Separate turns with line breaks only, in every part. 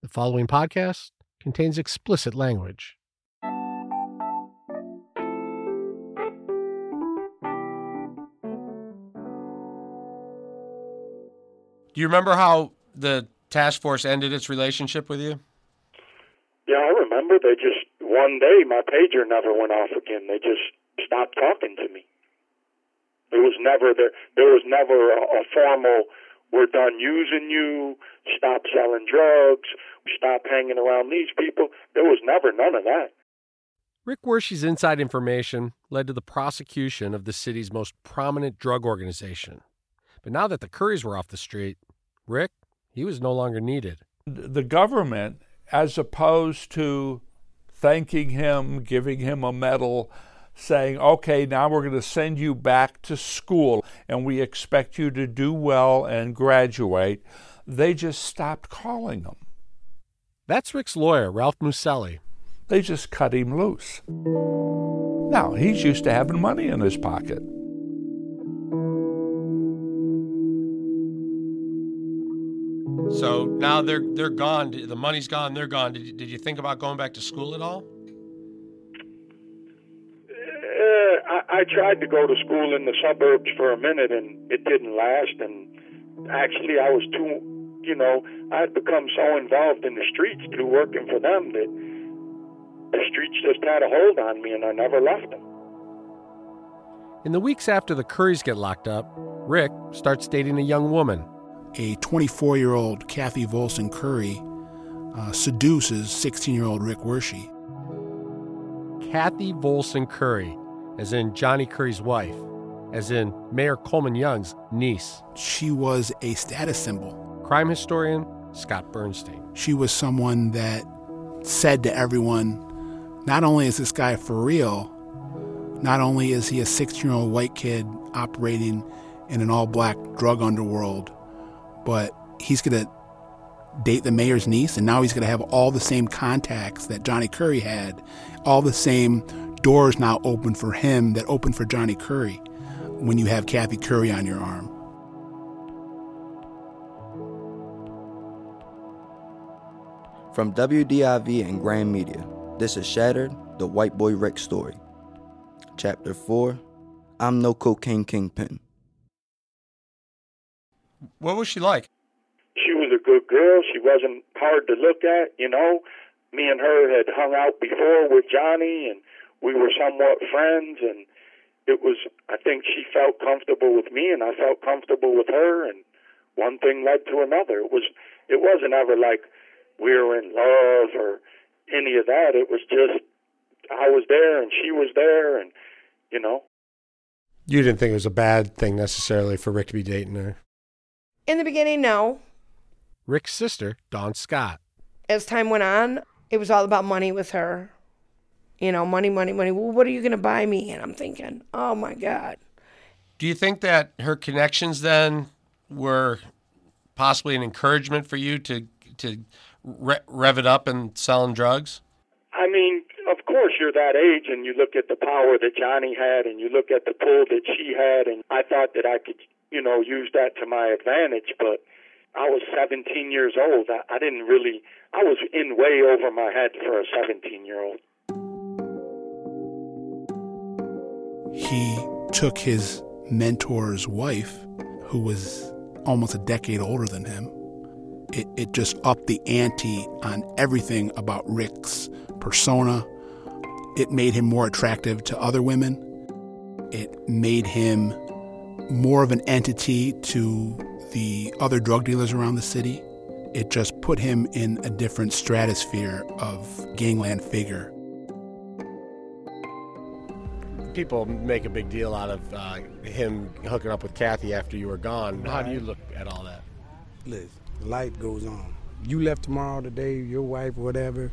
The following podcast contains explicit language. Do you remember how the task force ended its relationship with you?
Yeah, I remember. They just one day my pager never went off again. They just stopped talking to me. There was never there. There was never a, a formal. We're done using you. Stop selling drugs. Stop hanging around these people. There was never none of that.
Rick Wershe's inside information led to the prosecution of the city's most prominent drug organization. But now that the Currys were off the street, Rick, he was no longer needed.
The government, as opposed to thanking him, giving him a medal, saying, okay, now we're going to send you back to school and we expect you to do well and graduate, they just stopped calling him.
That's Rick's lawyer, Ralph Musilli.
They just cut him loose. Now, he's used to having money in his pocket.
So now they're they're gone. The money's gone. They're gone. Did you, did you think about going back to school at all?
I, I tried to go to school in the suburbs for a minute, and it didn't last. And actually, I was too, you know, I had become so involved in the streets through working for them that the streets just had a hold on me, and I never left them.
In the weeks after the Currys get locked up, Rick starts dating a young woman.
A 24 year old Kathy Volsan Curry uh, seduces 16 year old Rick Wershe.
Kathy Volsan Curry, as in Johnny Curry's wife, as in Mayor Coleman Young's niece.
She was a status symbol.
Crime historian Scott Bernstein.
She was someone that said to everyone, not only is this guy for real, not only is he a 16 year old white kid operating in an all black drug underworld, but he's going to date the mayor's niece, and now he's going to have all the same contacts that Johnny Curry had, all the same doors now open for him that opened for Johnny Curry when you have Kathy Curry on your arm.
From WDIV and Grand Media, this is Shattered, the White Boy Rick story. Chapter 4 I'm No Cocaine Kingpin.
What was she like?
She was a good girl. She wasn't hard to look at, you know. Me and her had hung out before with Johnny, and we were somewhat friends. And it was, I think she felt comfortable with me, and I felt comfortable with her. And one thing led to another. It was, it wasn't ever like we were in love or any of that. It was just I was there and she was there, and you know.
You didn't think it was a bad thing necessarily for Rick to be dating her.
In the beginning, no.
Rick's sister, Dawn Scott.
As time went on, it was all about money with her. You know, money, money, money. Well, what are you going to buy me? And I'm thinking, oh my God.
Do you think that her connections then were possibly an encouragement for you to to re- rev it up and selling drugs?
I mean, of course, you're that age, and you look at the power that Johnny had, and you look at the pull that she had, and I thought that I could, you know, use that to my advantage. But I was 17 years old. I, I didn't really. I was in way over my head for a 17 year old.
He took his mentor's wife, who was almost a decade older than him. It, it just upped the ante on everything about Rick's persona. It made him more attractive to other women. It made him more of an entity to the other drug dealers around the city. It just put him in a different stratosphere of gangland figure.
People make a big deal out of uh, him hooking up with Kathy after you were gone. How do you look at all that?
Listen, life goes on. You left tomorrow, today, your wife, whatever,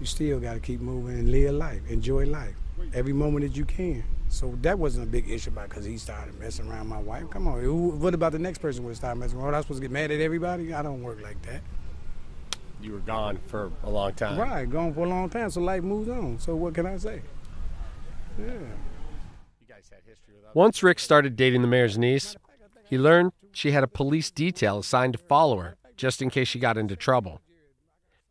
you still got to keep moving and live life, enjoy life, every moment that you can. So that wasn't a big issue about because he started messing around my wife. Come on, who, what about the next person would start messing around? I supposed to get mad at everybody? I don't work like that.
You were gone for a long time.
Right, gone for a long time, so life moves on. So what can I say? Yeah.
Once Rick started dating the mayor's niece, he learned she had a police detail assigned to follow her just in case she got into trouble.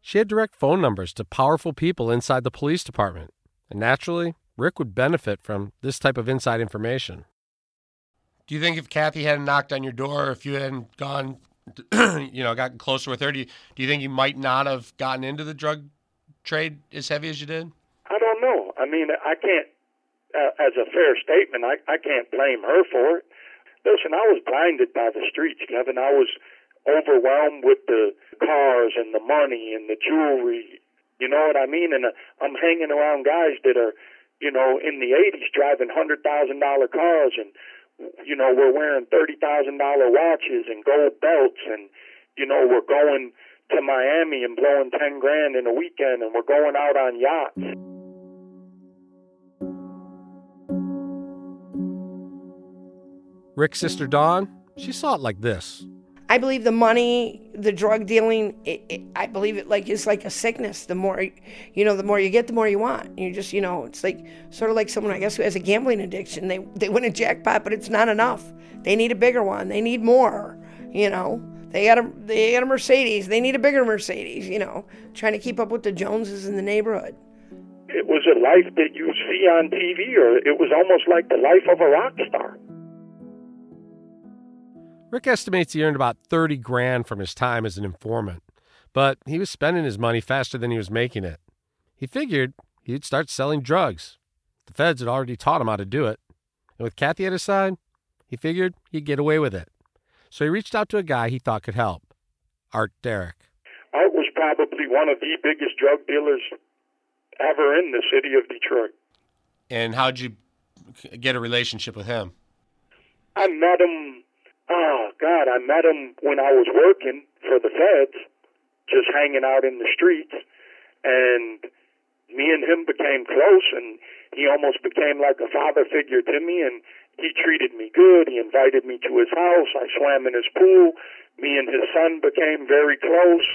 She had direct phone numbers to powerful people inside the police department, and naturally, Rick would benefit from this type of inside information. Do you think if Kathy hadn't knocked on your door, if you hadn't gone, you know, gotten closer with her, do you, do you think you might not have gotten into the drug trade as heavy as you did?
I don't know. I mean, I can't, uh, as a fair statement, I, I can't blame her for it. Listen, I was blinded by the streets, Kevin. I was overwhelmed with the cars and the money and the jewelry. You know what I mean? And uh, I'm hanging around guys that are, you know, in the 80s driving $100,000 cars and, you know, we're wearing $30,000 watches and gold belts and, you know, we're going to Miami and blowing 10 grand in a weekend and we're going out on yachts.
Rick's sister Dawn, she saw it like this.
I believe the money, the drug dealing, it, it, I believe it like is like a sickness. The more, you know, the more you get, the more you want. You just, you know, it's like sort of like someone I guess who has a gambling addiction. They they win a jackpot, but it's not enough. They need a bigger one. They need more. You know, they got a they got a Mercedes. They need a bigger Mercedes. You know, trying to keep up with the Joneses in the neighborhood.
It was a life that you see on TV, or it was almost like the life of a rock star.
Rick estimates he earned about 30 grand from his time as an informant, but he was spending his money faster than he was making it. He figured he'd start selling drugs. The feds had already taught him how to do it. And with Kathy at his side, he figured he'd get away with it. So he reached out to a guy he thought could help Art Derrick.
Art was probably one of the biggest drug dealers ever in the city of Detroit.
And how'd you get a relationship with him?
I met him Oh God, I met him when I was working for the feds, just hanging out in the streets, and me and him became close, and he almost became like a father figure to me, and he treated me good. He invited me to his house. I swam in his pool. Me and his son became very close.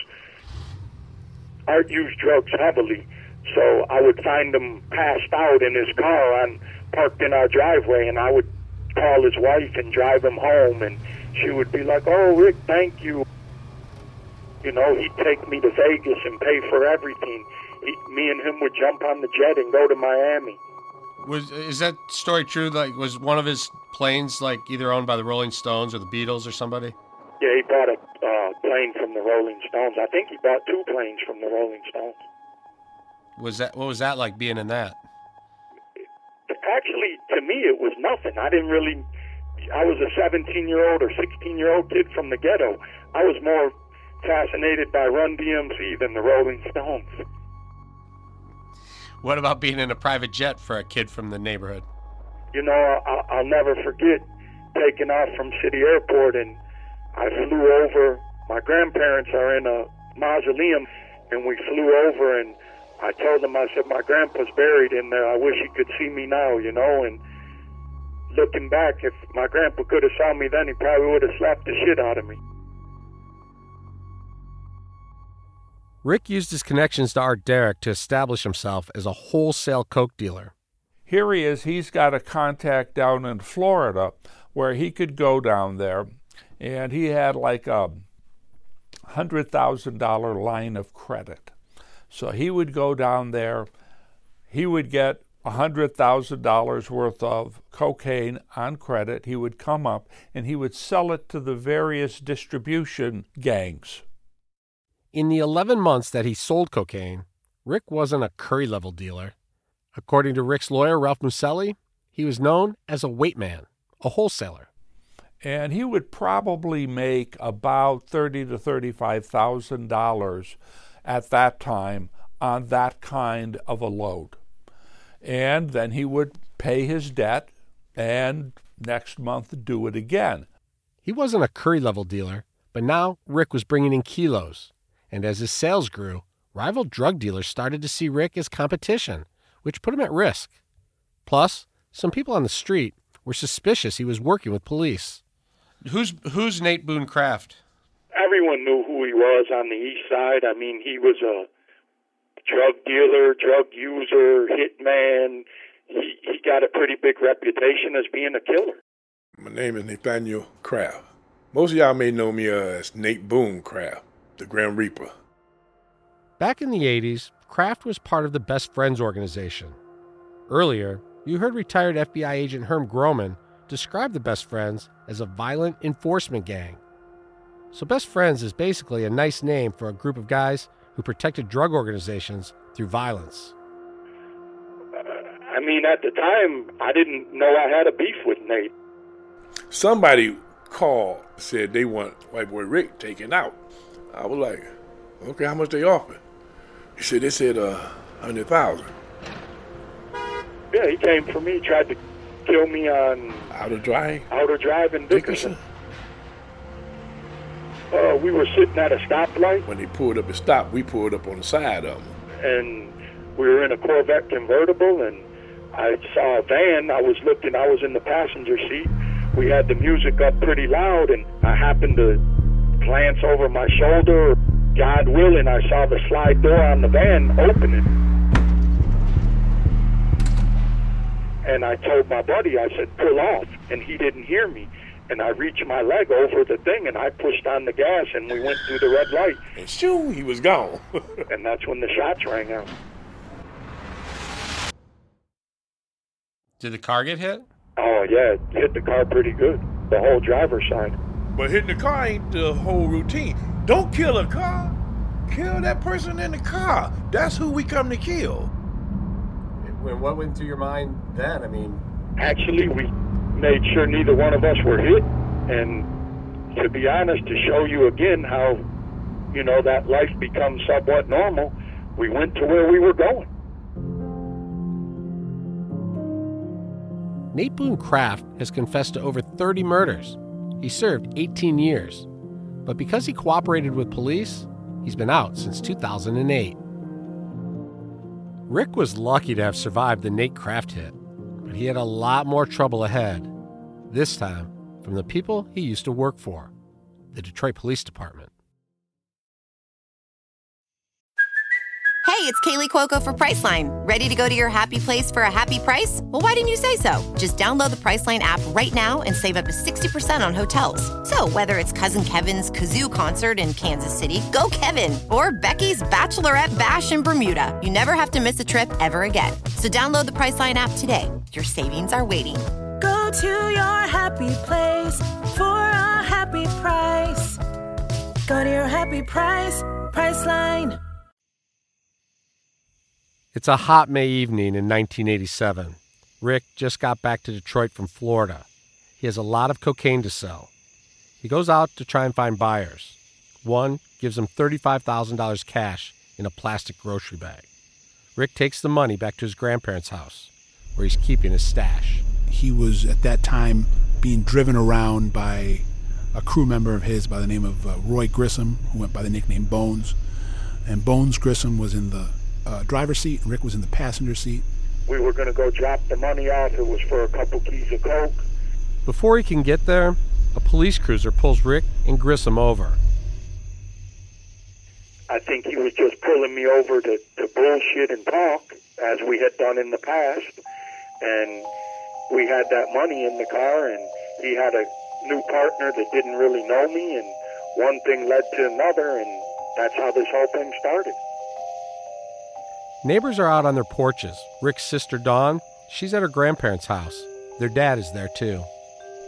Art used drugs heavily, so I would find him passed out in his car on parked in our driveway, and I would call his wife and drive him home, and she would be like, "Oh, Rick, thank you." You know, he'd take me to Vegas and pay for everything. He, me and him would jump on the jet and go to Miami.
Was is that story true? Like, was one of his planes like either owned by the Rolling Stones or the Beatles or somebody?
Yeah, he bought a uh, plane from the Rolling Stones. I think he bought two planes from the Rolling Stones.
Was that what was that like being in that?
Actually, to me, it was nothing. I didn't really. I was a 17 year old or 16 year old kid from the ghetto. I was more fascinated by Run DMC than the Rolling Stones.
What about being in a private jet for a kid from the neighborhood?
You know, I'll, I'll never forget taking off from City Airport and I flew over. My grandparents are in a mausoleum, and we flew over and I told him, I said, my grandpa's buried in there. I wish he could see me now, you know. And looking back, if my grandpa could have saw me then, he probably would have slapped the shit out of me.
Rick used his connections to Art Derrick to establish himself as a wholesale coke dealer.
Here he is, he's got a contact down in Florida where he could go down there, and he had like a $100,000 line of credit. So he would go down there, he would get $100,000 worth of cocaine on credit. He would come up and he would sell it to the various distribution gangs.
In the 11 months that he sold cocaine, Rick wasn't a curry level dealer. According to Rick's lawyer, Ralph Musilli, he was known as a weight man, a wholesaler.
And he would probably make about thirty to thirty-five thousand dollars at that time on that kind of a load. And then he would pay his debt and next month do it again.
He wasn't a curry level dealer, but now Rick was bringing in kilos. And as his sales grew, rival drug dealers started to see Rick as competition, which put him at risk. Plus, some people on the street were suspicious he was working with police. Who's who's Nate Boone Craft?
Everyone knew who he was on the east side. I mean, he was a drug dealer, drug user, hitman. He, he got a pretty big reputation as being a killer.
My name is Nathaniel Craft. Most of y'all may know me uh, as Nate Boone Craft, the Grim Reaper.
Back in the 80s, Craft was part of the Best Friends organization. Earlier, you heard retired FBI agent Herm Groman describe the Best Friends as a violent enforcement gang. So, Best Friends is basically a nice name for a group of guys who protected drug organizations through violence.
I mean, at the time, I didn't know I had a beef with Nate.
Somebody called, said they want White Boy Rick taken out. I was like, okay, how much they offer? He said they said uh, hundred thousand.
Yeah, he came for me, tried to kill me on
Outer Drive,
Outer Drive in Dickinson. Uh, we were sitting at a stoplight,
When they pulled up and stopped, we pulled up on the side of them.
and we were in a Corvette convertible, and I saw a van. I was looking. I was in the passenger seat. We had the music up pretty loud, and I happened to glance over my shoulder. God willing, I saw the slide door on the van opening. And I told my buddy, I said, pull off. And he didn't hear me. And I reached my leg over the thing and I pushed on the gas and we went through the red light.
And shoo, he was gone.
And that's when the shots rang out.
Did the car get hit?
Oh, yeah, it hit the car pretty good. The whole driver's side.
but hitting the car ain't the whole routine. Don't kill a car. Kill that person in the car. That's who we come to kill.
What went through your mind then? I mean,
Actually, we made sure neither one of us were hit. And to be honest, to show you again how, you know, that life becomes somewhat normal, we went to where we were going.
Nate Boone Craft has confessed to over 30 murders. He served 18 years. But because he cooperated with police, he's been out since 2008. Rick was lucky to have survived the Nate Craft hit, but he had a lot more trouble ahead. This time from the people he used to work for the Detroit Police Department.
Hey, it's Kaley Cuoco for Priceline. Ready to go to your happy place for a happy price? Well, why didn't you say so? Just download the Priceline app right now and save up to 60% on hotels. So, whether it's Cousin Kevin's Kazoo concert in Kansas City, go Kevin, or Becky's Bachelorette Bash in Bermuda, you never have to miss a trip ever again. So, download the Priceline app today. Your savings are waiting.
To your happy place for a happy price. Go to your happy price, Priceline.
It's a hot May evening in 1987. Rick just got back to Detroit from Florida. He has a lot of cocaine to sell. He goes out to try and find buyers. One gives him $35,000 cash in a plastic grocery bag. Rick takes the money back to his grandparents' house, where he's keeping his stash.
He was at that time being driven around by a crew member of his by the name of uh, Roy Grissom, who went by the nickname Bones. And Bones Grissom was in the uh, driver's seat, and Rick was in the passenger seat.
We were going to go drop the money off. It was for a couple keys of coke.
Before he can get there, a police cruiser pulls Rick and Grissom over.
I think he was just pulling me over to, to bullshit and talk, as we had done in the past. And we had that money in the car, and he had a new partner that didn't really know me, and one thing led to another, and that's how this whole thing started.
Neighbors are out on their porches. Rick's sister Dawn, she's at her grandparents' house. Their dad is there too.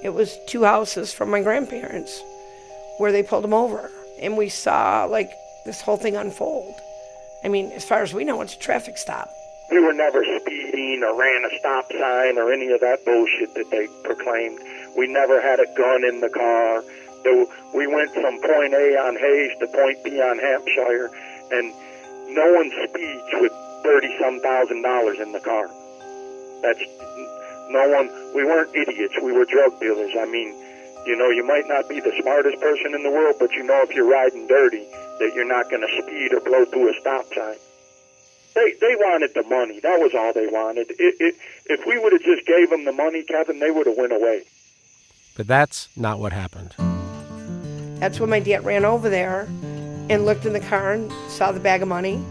It was two houses from my grandparents where they pulled him over. And we saw like this whole thing unfold. I mean, as far as we know, it's a traffic stop.
We were never speeding or ran a stop sign or any of that bullshit that they proclaimed. We never had a gun in the car. There- We went from point A on Hayes to point B on Hampshire, and no one speeds with thirty some thousand dollars in the car. That's no one. We weren't idiots. We were drug dealers. I mean, you know, you might not be the smartest person in the world, but you know if you're riding dirty that you're not going to speed or blow through a stop sign. They they wanted the money. That was all they wanted. It, it, if we would have just gave them the money, Kevin, they would have went away.
But that's not what happened.
That's when my dad ran over there and looked in the car and saw the bag of money,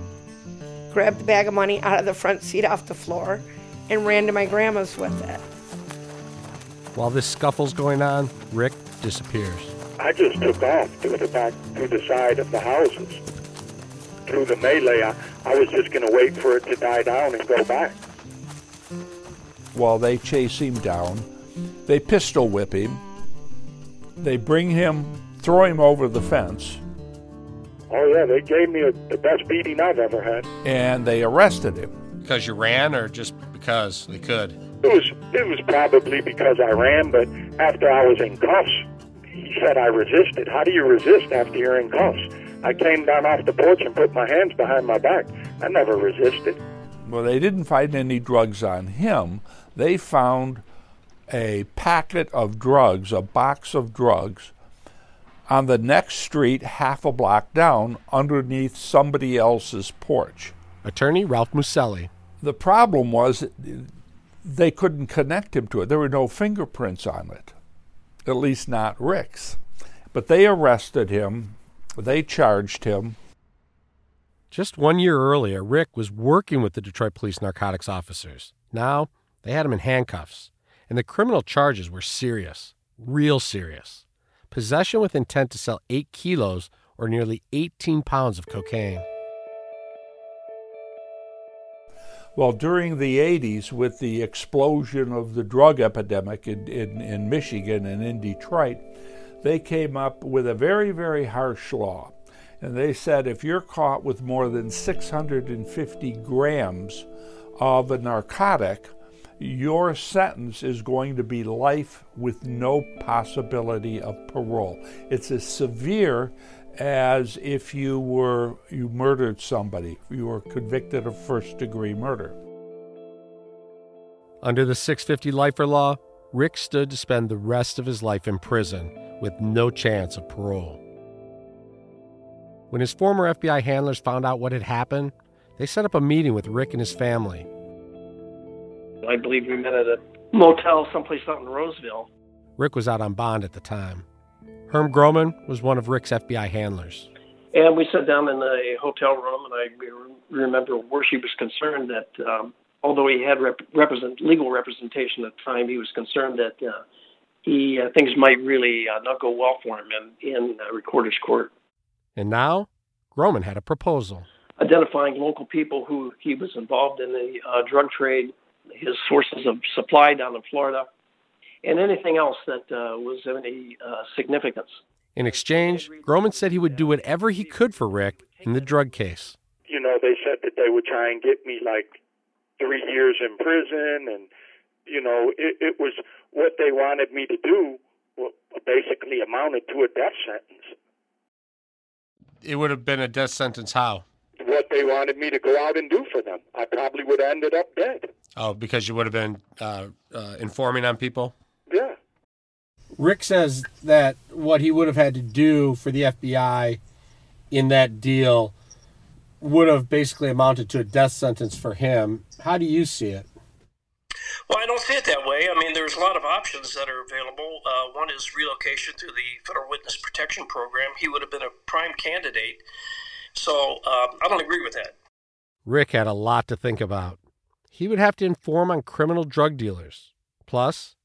grabbed the bag of money out of the front seat off the floor, and ran to my grandma's with it.
While this scuffle's going on, Rick disappears.
I just took off through the back, through the side of the houses. through the melee. I, I was just going to wait for it to die down and go back.
While they chase him down, they pistol whip him. They bring him, throw him over the fence,
Oh yeah, they gave me a, the best beating I've ever had.
and they arrested him.
Because you ran or just because they could?
It was it was probably because I ran, but after I was in cuffs, he said I resisted. How do you resist after you're in cuffs? I came down off the porch and put my hands behind my back. I never resisted.
Well, they didn't find any drugs on him. They found a packet of drugs, a box of drugs, on the next street, half a block down, underneath somebody else's porch.
Attorney Ralph Musilli.
The problem was they couldn't connect him to it. There were no fingerprints on it, at least not Rick's. But they arrested him, they charged him.
Just one year earlier, Rick was working with the Detroit Police narcotics officers. Now, they had him in handcuffs, and the criminal charges were serious, real serious. Possession with intent to sell 8 kilos or nearly 18 pounds of cocaine.
Well, during the 80s, with the explosion of the drug epidemic in, in, in Michigan and in Detroit, they came up with a very, very harsh law. And they said if you're caught with more than 650 grams of a narcotic, your sentence is going to be life with no possibility of parole. It's as severe as if you were you murdered somebody, you were convicted of first degree murder.
Under the 650 lifer law, Rick stood to spend the rest of his life in prison with no chance of parole. When his former FBI handlers found out what had happened, they set up a meeting with Rick and his family.
I believe we met at a motel someplace out in Roseville.
Rick was out on bond at the time. Herm Groman was one of Rick's FBI handlers.
And we sat down in a hotel room, and I remember where she was concerned that um, although he had rep- represent, legal representation at the time, he was concerned that uh, he uh, things might really uh, not go well for him in, in uh, recorder's court.
And now, Groman had a proposal.
Identifying local people who he was involved in the uh, drug trade, his sources of supply down in Florida, and anything else that uh, was of any uh, significance.
In exchange, Groman said he would do whatever he could for Rick in the drug case.
You know, they said that they would try and get me like three years in prison, and you know, it, it was what they wanted me to do. Basically amounted to a death sentence.
It would have been a death sentence. How?
What they wanted me to go out and do for them. I probably would have ended up dead.
Oh, because you would have been uh, uh, informing on people.
Yeah.
Rick says that what he would have had to do for the FBI in that deal would have basically amounted to a death sentence for him. How do you see it?
Well, I don't see it that way. I mean, there's a lot of options that are available. Uh, one is relocation through the Federal Witness Protection Program. He would have been a prime candidate. So uh, I don't agree with that.
Rick had a lot to think about. He would have to inform on criminal drug dealers. Plus,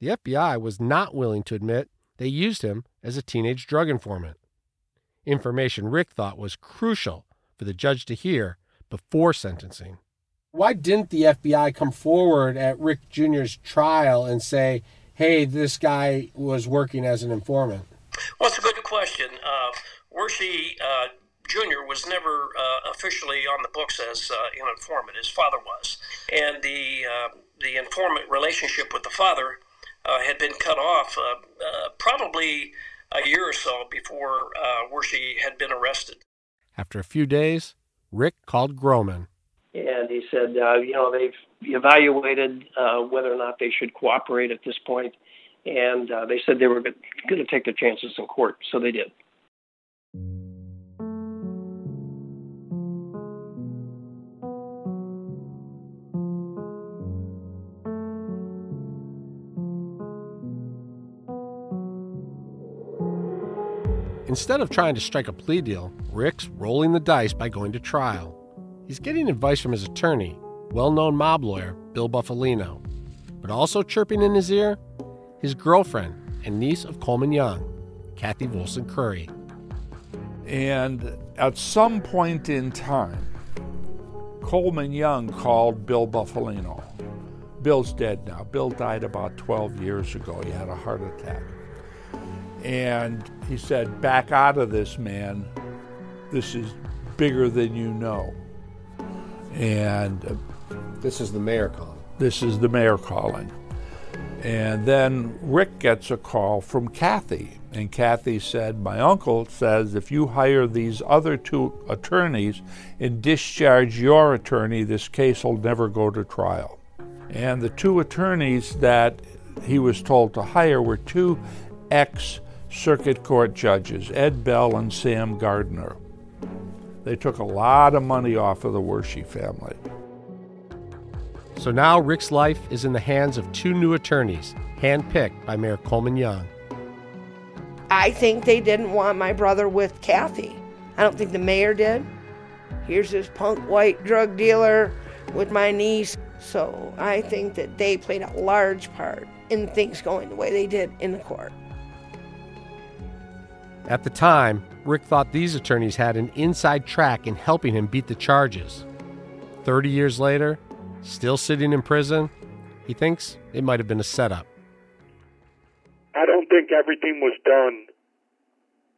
the FBI was not willing to admit they used him as a teenage drug informant. Information Rick thought was crucial for the judge to hear before sentencing.
Why didn't the FBI come forward at Rick Jr.'s trial and say, hey, this guy was working as an informant?
Well, it's a good question. Uh, Wershey uh, Jr. was never uh, officially on the books as uh, an informant. His father was. And the, uh, the informant relationship with the father uh, had been cut off probably a year or so before uh, Wershey had been arrested.
After a few days, Rick called Groman.
And he said, uh, you know, they've evaluated uh, whether or not they should cooperate at this point, and uh, they said they were going to take their chances in court, so they did.
Instead of trying to strike a plea deal, Rick's rolling the dice by going to trial. He's getting advice from his attorney, well known mob lawyer Bill Bufalino, but also chirping in his ear, his girlfriend and niece of Coleman Young, Kathy Volsan Curry.
And At some point in time, Coleman Young called Bill Bufalino. Bill's dead now. Bill died about 12 years ago. He had a heart attack. And he said, Back out of this, man. This is bigger than you know. And uh,
this is the mayor calling.
This is the mayor calling. And then Rick gets a call from Kathy. And Kathy said, My uncle says if you hire these other two attorneys and discharge your attorney, this case will never go to trial. And the two attorneys that he was told to hire were two ex circuit court judges, Ed Bell and Sam Gardner. They took a lot of money off of the Wershe family.
So now Rick's life is in the hands of two new attorneys, handpicked by Mayor Coleman Young.
I think they didn't want my brother with Kathy. I don't think the mayor did. Here's this punk white drug dealer with my niece. So I think that they played a large part in things going the way they did in the court.
At the time, Rick thought these attorneys had an inside track in helping him beat the charges. 30 years later, still sitting in prison, he thinks it might have been a setup.
I don't think everything was done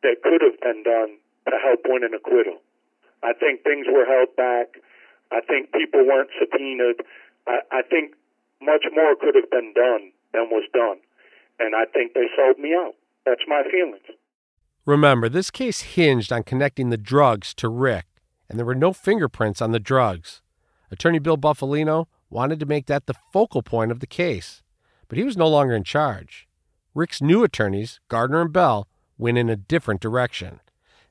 that could have been done to help win an acquittal. I think things were held back. I think people weren't subpoenaed. I, I think much more could have been done than was done. And I think they sold me out. That's my feelings.
Remember, this case hinged on connecting the drugs to Rick, and there were no fingerprints on the drugs. Attorney Bill Bufalino wanted to make that the focal point of the case, but he was no longer in charge. Rick's new attorneys, Gardner and Bell, went in a different direction.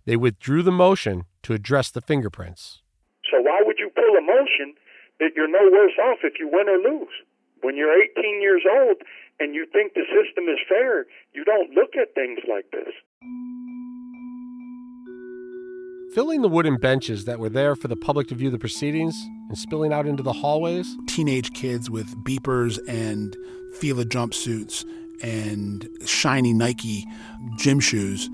They withdrew the motion to address the fingerprints.
So why would you pull a motion that you're no worse off if you win or lose? When you're 18 years old and you think the system is fair, you don't look at things like this.
Filling the wooden benches that were there for the public to view the proceedings and spilling out into the hallways.
Teenage kids with beepers and Fila jumpsuits and shiny Nike gym shoes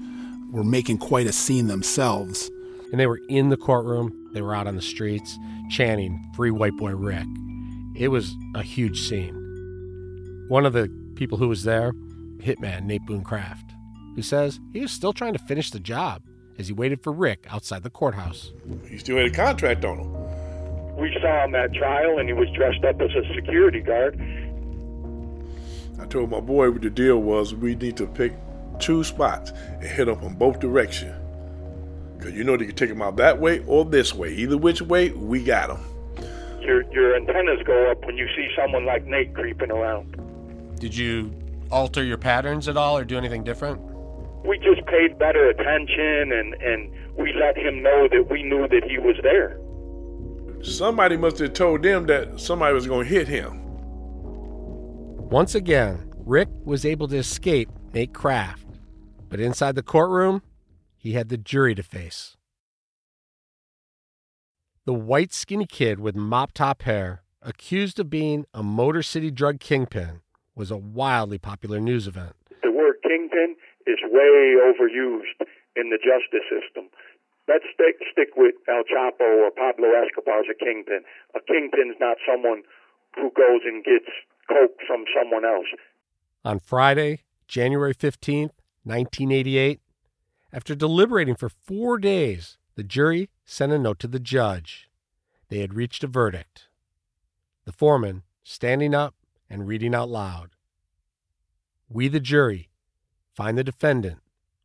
were making quite a scene themselves.
And they were in the courtroom, they were out on the streets chanting Free White Boy Rick. It was a huge scene. One of the people who was there, hitman Nate Boone Craft, who says he was still trying to finish the job as he waited for Rick outside the courthouse.
He still had a contract on him.
We saw him at trial and he was dressed up as a security guard.
I told my boy what the deal was we need to pick two spots and hit them from both directions. Because you know they can take them out that way or this way. Either which way, we got them.
Your, your antennas go up when you see someone like Nate creeping around.
Did you alter your patterns at all or do anything different?
We just paid better attention and, and we let him know that we knew that he was there.
Somebody must have told them that somebody was going to hit him.
Once again, Rick was able to escape Nate Craft, but inside the courtroom, he had the jury to face. The white, skinny kid with mop top hair, accused of being a Motor City drug kingpin, was a wildly popular news event.
The word kingpin is way overused in the justice system. Let's stick, stick with El Chapo or Pablo Escobar as a kingpin. A kingpin's not someone who goes and gets coke from someone else.
On Friday, January 15th, 1988, after deliberating for four days, the jury sent a note to the judge. They had reached a verdict. The foreman, standing up and reading out loud We, the jury, find the defendant,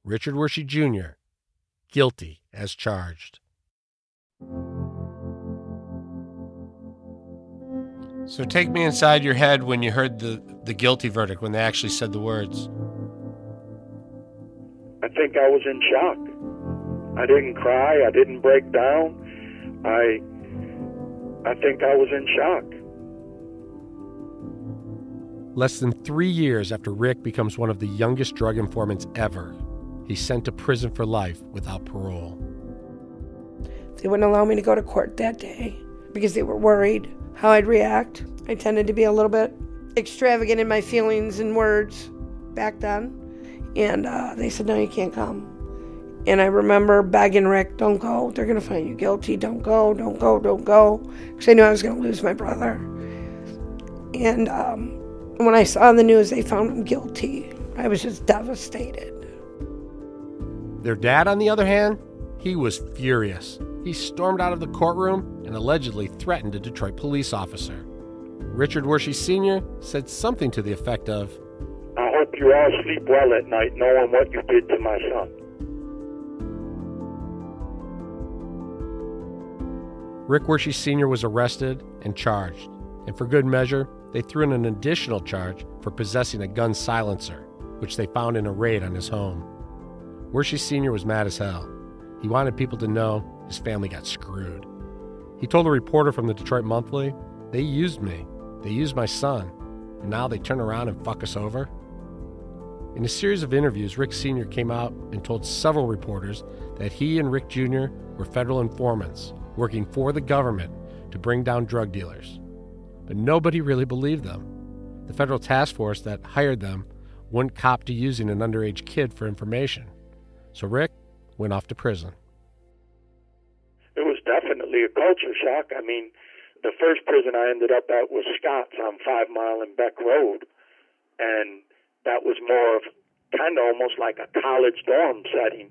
Richard Wershe Jr., guilty as charged. So take me inside your head when you heard the, the guilty verdict, when they actually said the words.
I think I was in shock. I didn't cry. I didn't break down. I I think I was in shock.
Less than three years after Rick becomes one of the youngest drug informants ever, he's sent to prison for life without parole.
They wouldn't allow me to go to court that day because they were worried how I'd react. I tended to be a little bit extravagant in my feelings and words back then. And uh, they said, no, you can't come. And I remember begging Rick, don't go. They're going to find you guilty. Don't go, don't go, don't go. Because I knew I was going to lose my brother. And um, when I saw the news they found him guilty, I was just devastated.
Their dad, on the other hand, he was furious. He stormed out of the courtroom and allegedly threatened a Detroit police officer. Richard Wershe Sr. said something to the effect of,
I hope you all sleep well at night knowing what you did to my son.
Rick Wershe Sr. was arrested and charged, and for good measure, they threw in an additional charge for possessing a gun silencer, which they found in a raid on his home. Wershe Sr. was mad as hell. He wanted people to know his family got screwed. He told a reporter from the Detroit Monthly, They used me. They used my son. And now they turn around and fuck us over? In a series of interviews, Rick Sr. came out and told several reporters that he and Rick Jr. were federal informants working for the government to bring down drug dealers. But nobody really believed them. The federal task force that hired them wouldn't cop to using an underage kid for information. So Rick went off to prison.
It was definitely a culture shock. I mean, the first prison I ended up at was Scott's on Five Mile and Beck Road. And that was more of kind of almost like a college dorm setting.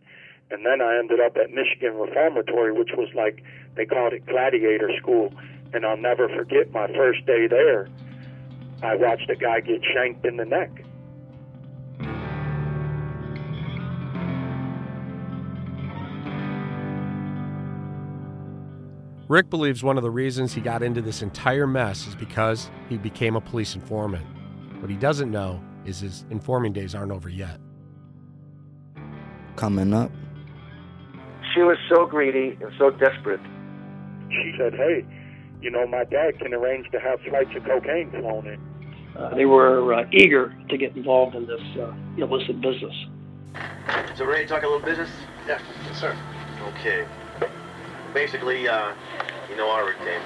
And then I ended up at Michigan Reformatory, which was like they called it gladiator school. And I'll never forget my first day there. I watched a guy get shanked in the neck.
Rick believes one of the reasons he got into this entire mess is because he became a police informant. What he doesn't know is his informing days aren't over yet.
Coming up.
She was so greedy and so desperate.
She said, hey, you know, my dad can arrange to have flights of cocaine flown in.
Uh, they were uh, eager to get involved in this uh, illicit business.
So ready to talk a little business?
Yeah, yes, sir.
Okay. Basically, uh, you know our routine.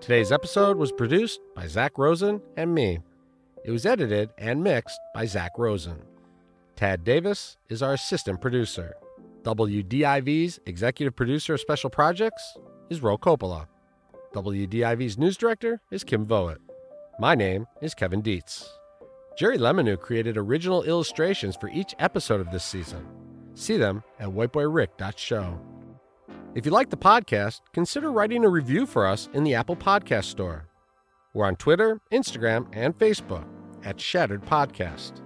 Today's episode was produced by Zach Rosen and me. It was edited and mixed by Zach Rosen. Tad Davis is our assistant producer. WDIV's executive producer of special projects is Ro Coppola. WDIV's news director is Kim Voet. My name is Kevin Dietz. Jerry Lemonu created original illustrations for each episode of this season. See them at whiteboyrick.show. If you like the podcast, consider writing a review for us in the Apple Podcast Store. We're on Twitter, Instagram, and Facebook at Shattered Podcast.